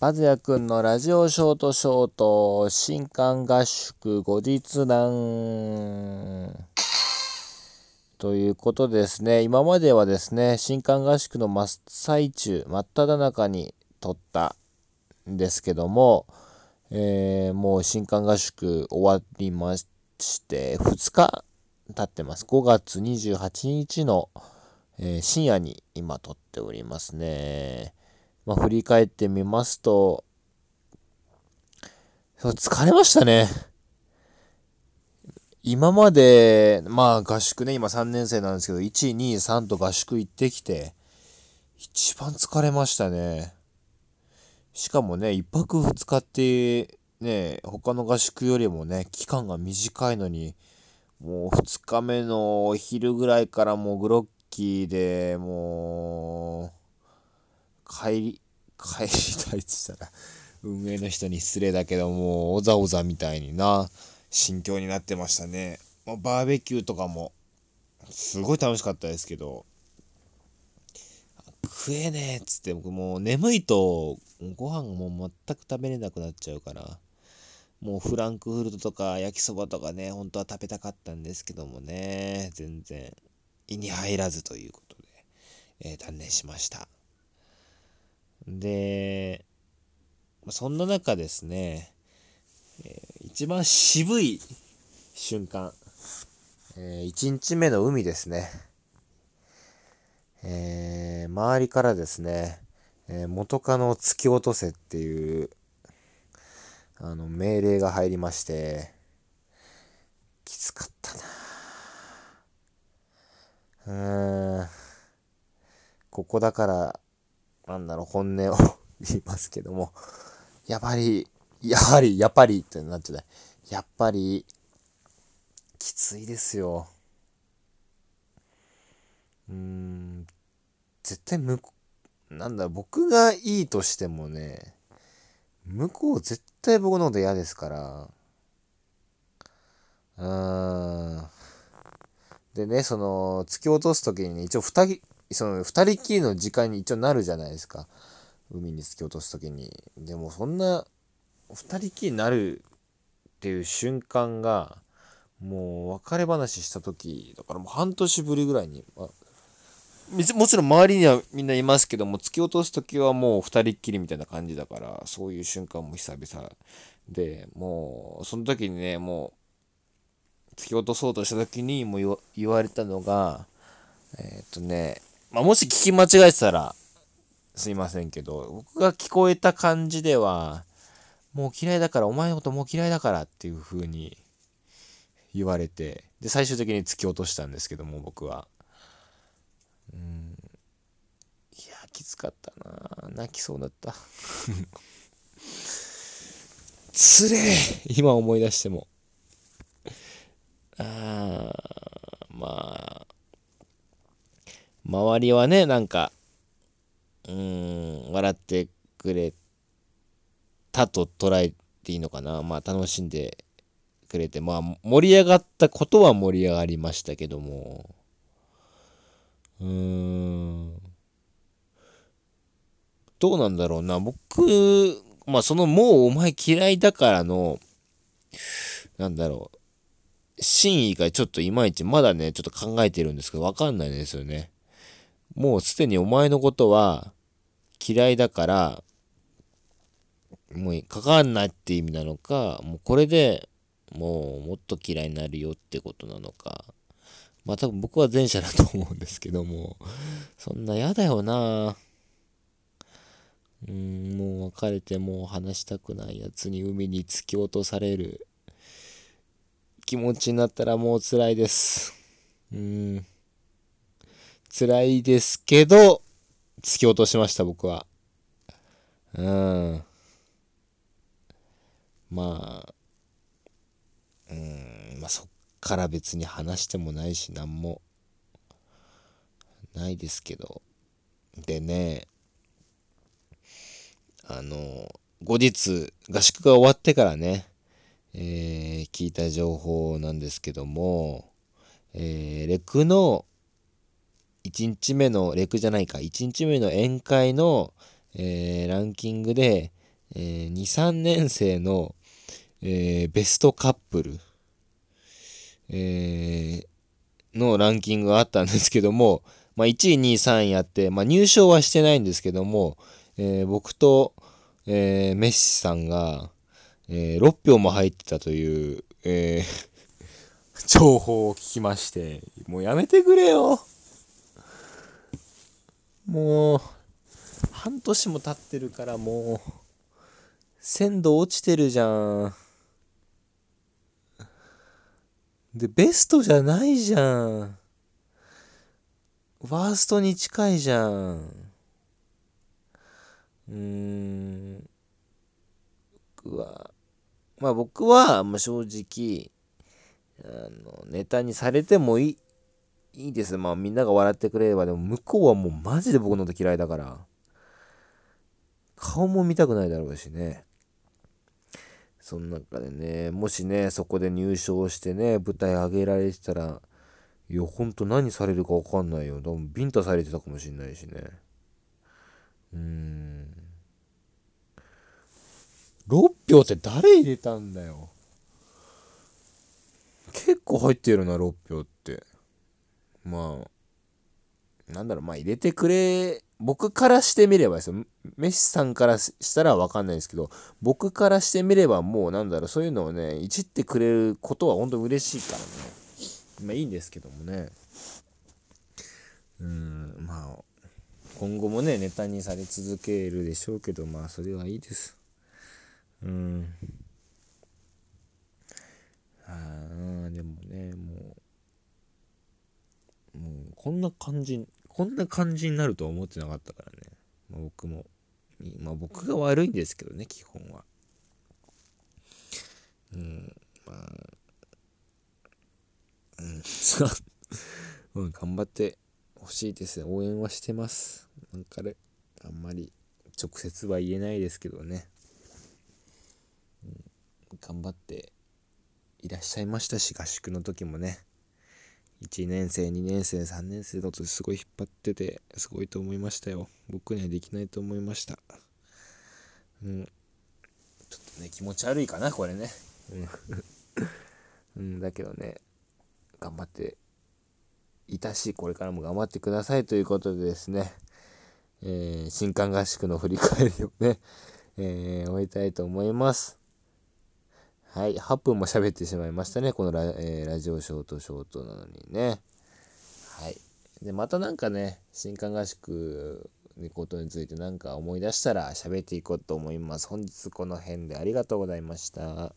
バズヤくんのラジオショートショート新刊合宿後日談。ということですね。今まではですね新刊合宿の真っ最中真っ只中に撮ったんですけども、えー、もう新刊合宿終わりまして2日経ってます。5月28日の、えー、深夜に今撮っておりますね。まあ、振り返ってみますと、疲れましたね。今まで、まあ合宿ね、今3年生なんですけど、1、2、3と合宿行ってきて、一番疲れましたね。しかもね、1泊2日って、ね、他の合宿よりもね、期間が短いのに、もう2日目のお昼ぐらいからもうグロッキーで、もう、帰り、帰りたいって言ったら、運営の人に失礼だけどもう、おざおざみたいにな、心境になってましたね。もうバーベキューとかも、すごい楽しかったですけど、食えねえっつって僕もう眠いとご飯も全く食べれなくなっちゃうからもうフランクフルトとか焼きそばとかね本当は食べたかったんですけどもね全然胃に入らずということで、えー、断念しましたで、そんな中ですね、一番渋い瞬間、えー、1日目の海ですね。えー、周りからですね、えー、元カノを突き落とせっていう、あの、命令が入りまして、きつかったなうーん。ここだからなんだろう、本音を言いますけども、やっぱり、やはり、やっぱりってなっちゃった。やっぱり、きついですよ。うーん、絶対向こう、なんだ、僕がいいとしてもね、向こう絶対僕のこと嫌ですから、うーん。でね、その、突き落とす時に、ね一応二人、その二人きりの時間に一応なるじゃないですか。海に突き落とす時に。でもそんな二人きりになるっていう瞬間がもう別れ話した時だからもう半年ぶりぐらいに、まあ、もちろん周りにはみんないますけども突き落とす時はもう二人っきりみたいな感じだからそういう瞬間も久々でもうその時にねもう突き落とそうとした時にもう言われたのがえっ、とねまあ、もし聞き間違えてたら、すいませんけど、僕が聞こえた感じでは、もう嫌いだから、お前のこともう嫌いだからっていう風に言われて、で、最終的に突き落としたんですけども、僕は。うん。いや、きつかったな泣きそうだった。つれえ今思い出しても。ああ、まあ、周りはね、なんか、うーん、笑ってくれたと捉えていいのかな。まあ、楽しんでくれて、まあ、盛り上がったことは盛り上がりましたけども、うーん、どうなんだろうな。僕、まあ、そのもうお前嫌いだからの、なんだろう。真意がちょっといまいちまだね、ちょっと考えてるんですけど、わかんないですよね。もうすでにお前のことは嫌いだから、もう関わんないって意味なのか、もうこれでもうもっと嫌いになるよってことなのか。まあ多分僕は前者だと思うんですけども、そんな嫌だよなうん、もう別れてもう話したくないやつに海に突き落とされる気持ちになったらもう辛いです。うん。辛いですけど、突き落としました、僕は。うん。まあ、うん、まあそっから別に話してもないし、なんもないですけど。でね、あの、後日、合宿が終わってからね、えー、聞いた情報なんですけども、えー、レクの1日目のレクじゃないか1日目の宴会の、えー、ランキングで、えー、2、3年生の、えー、ベストカップル、えー、のランキングがあったんですけども、まあ、1位、2位、3位あって、まあ、入賞はしてないんですけども、えー、僕と、えー、メッシさんが、えー、6票も入ってたという、えー、情報を聞きまして、もうやめてくれよ。もう、半年も経ってるからもう、鮮度落ちてるじゃん。で、ベストじゃないじゃん。ワーストに近いじゃん。うーん。僕は、まあ僕は、まあ、正直、あの、ネタにされてもいい、いいです。まあみんなが笑ってくれれば、でも向こうはもうマジで僕のこと嫌いだから。顔も見たくないだろうしね。その中でね、もしね、そこで入賞してね、舞台上げられてたら、いや、ほんと何されるかわかんないよ。多分ビンタされてたかもしんないしね。うーん。6票って誰入れたんだよ。結構入ってるな、6票って。まあ、なんだろう、まあ入れてくれ、僕からしてみればですよ。メッシさんからしたらわかんないですけど、僕からしてみればもうなんだろう、そういうのをね、いじってくれることは本当嬉しいからね。まあいいんですけどもね。うん、まあ、今後もね、ネタにされ続けるでしょうけど、まあ、それはいいです。うん。ああ、でもね、もう、もう、こんな感じ、こんな感じになるとは思ってなかったからね。まあ、僕も。まあ、僕が悪いんですけどね、基本は。うん、まあ、うん、そう 頑張ってほしいです応援はしてますなんかねあんまり直接は言えないですけどね、うん、頑張っていらっしゃいましたし合宿の時もね1年生2年生3年生だとすごい引っ張っててすごいと思いましたよ。僕にはできないと思いました。うん。ちょっとね気持ち悪いかなこれね。うん、だけどね頑張っていたし、これからも頑張ってくださいということでですね、えー、新刊合宿の振り返りをね、えー、終えたいと思います。はい、8分も喋ってしまいましたね、このラ,、えー、ラジオショートショートなのにね。はい。で、またなんかね、新刊合宿のことについてなんか思い出したら喋っていこうと思います。本日この辺でありがとうございました。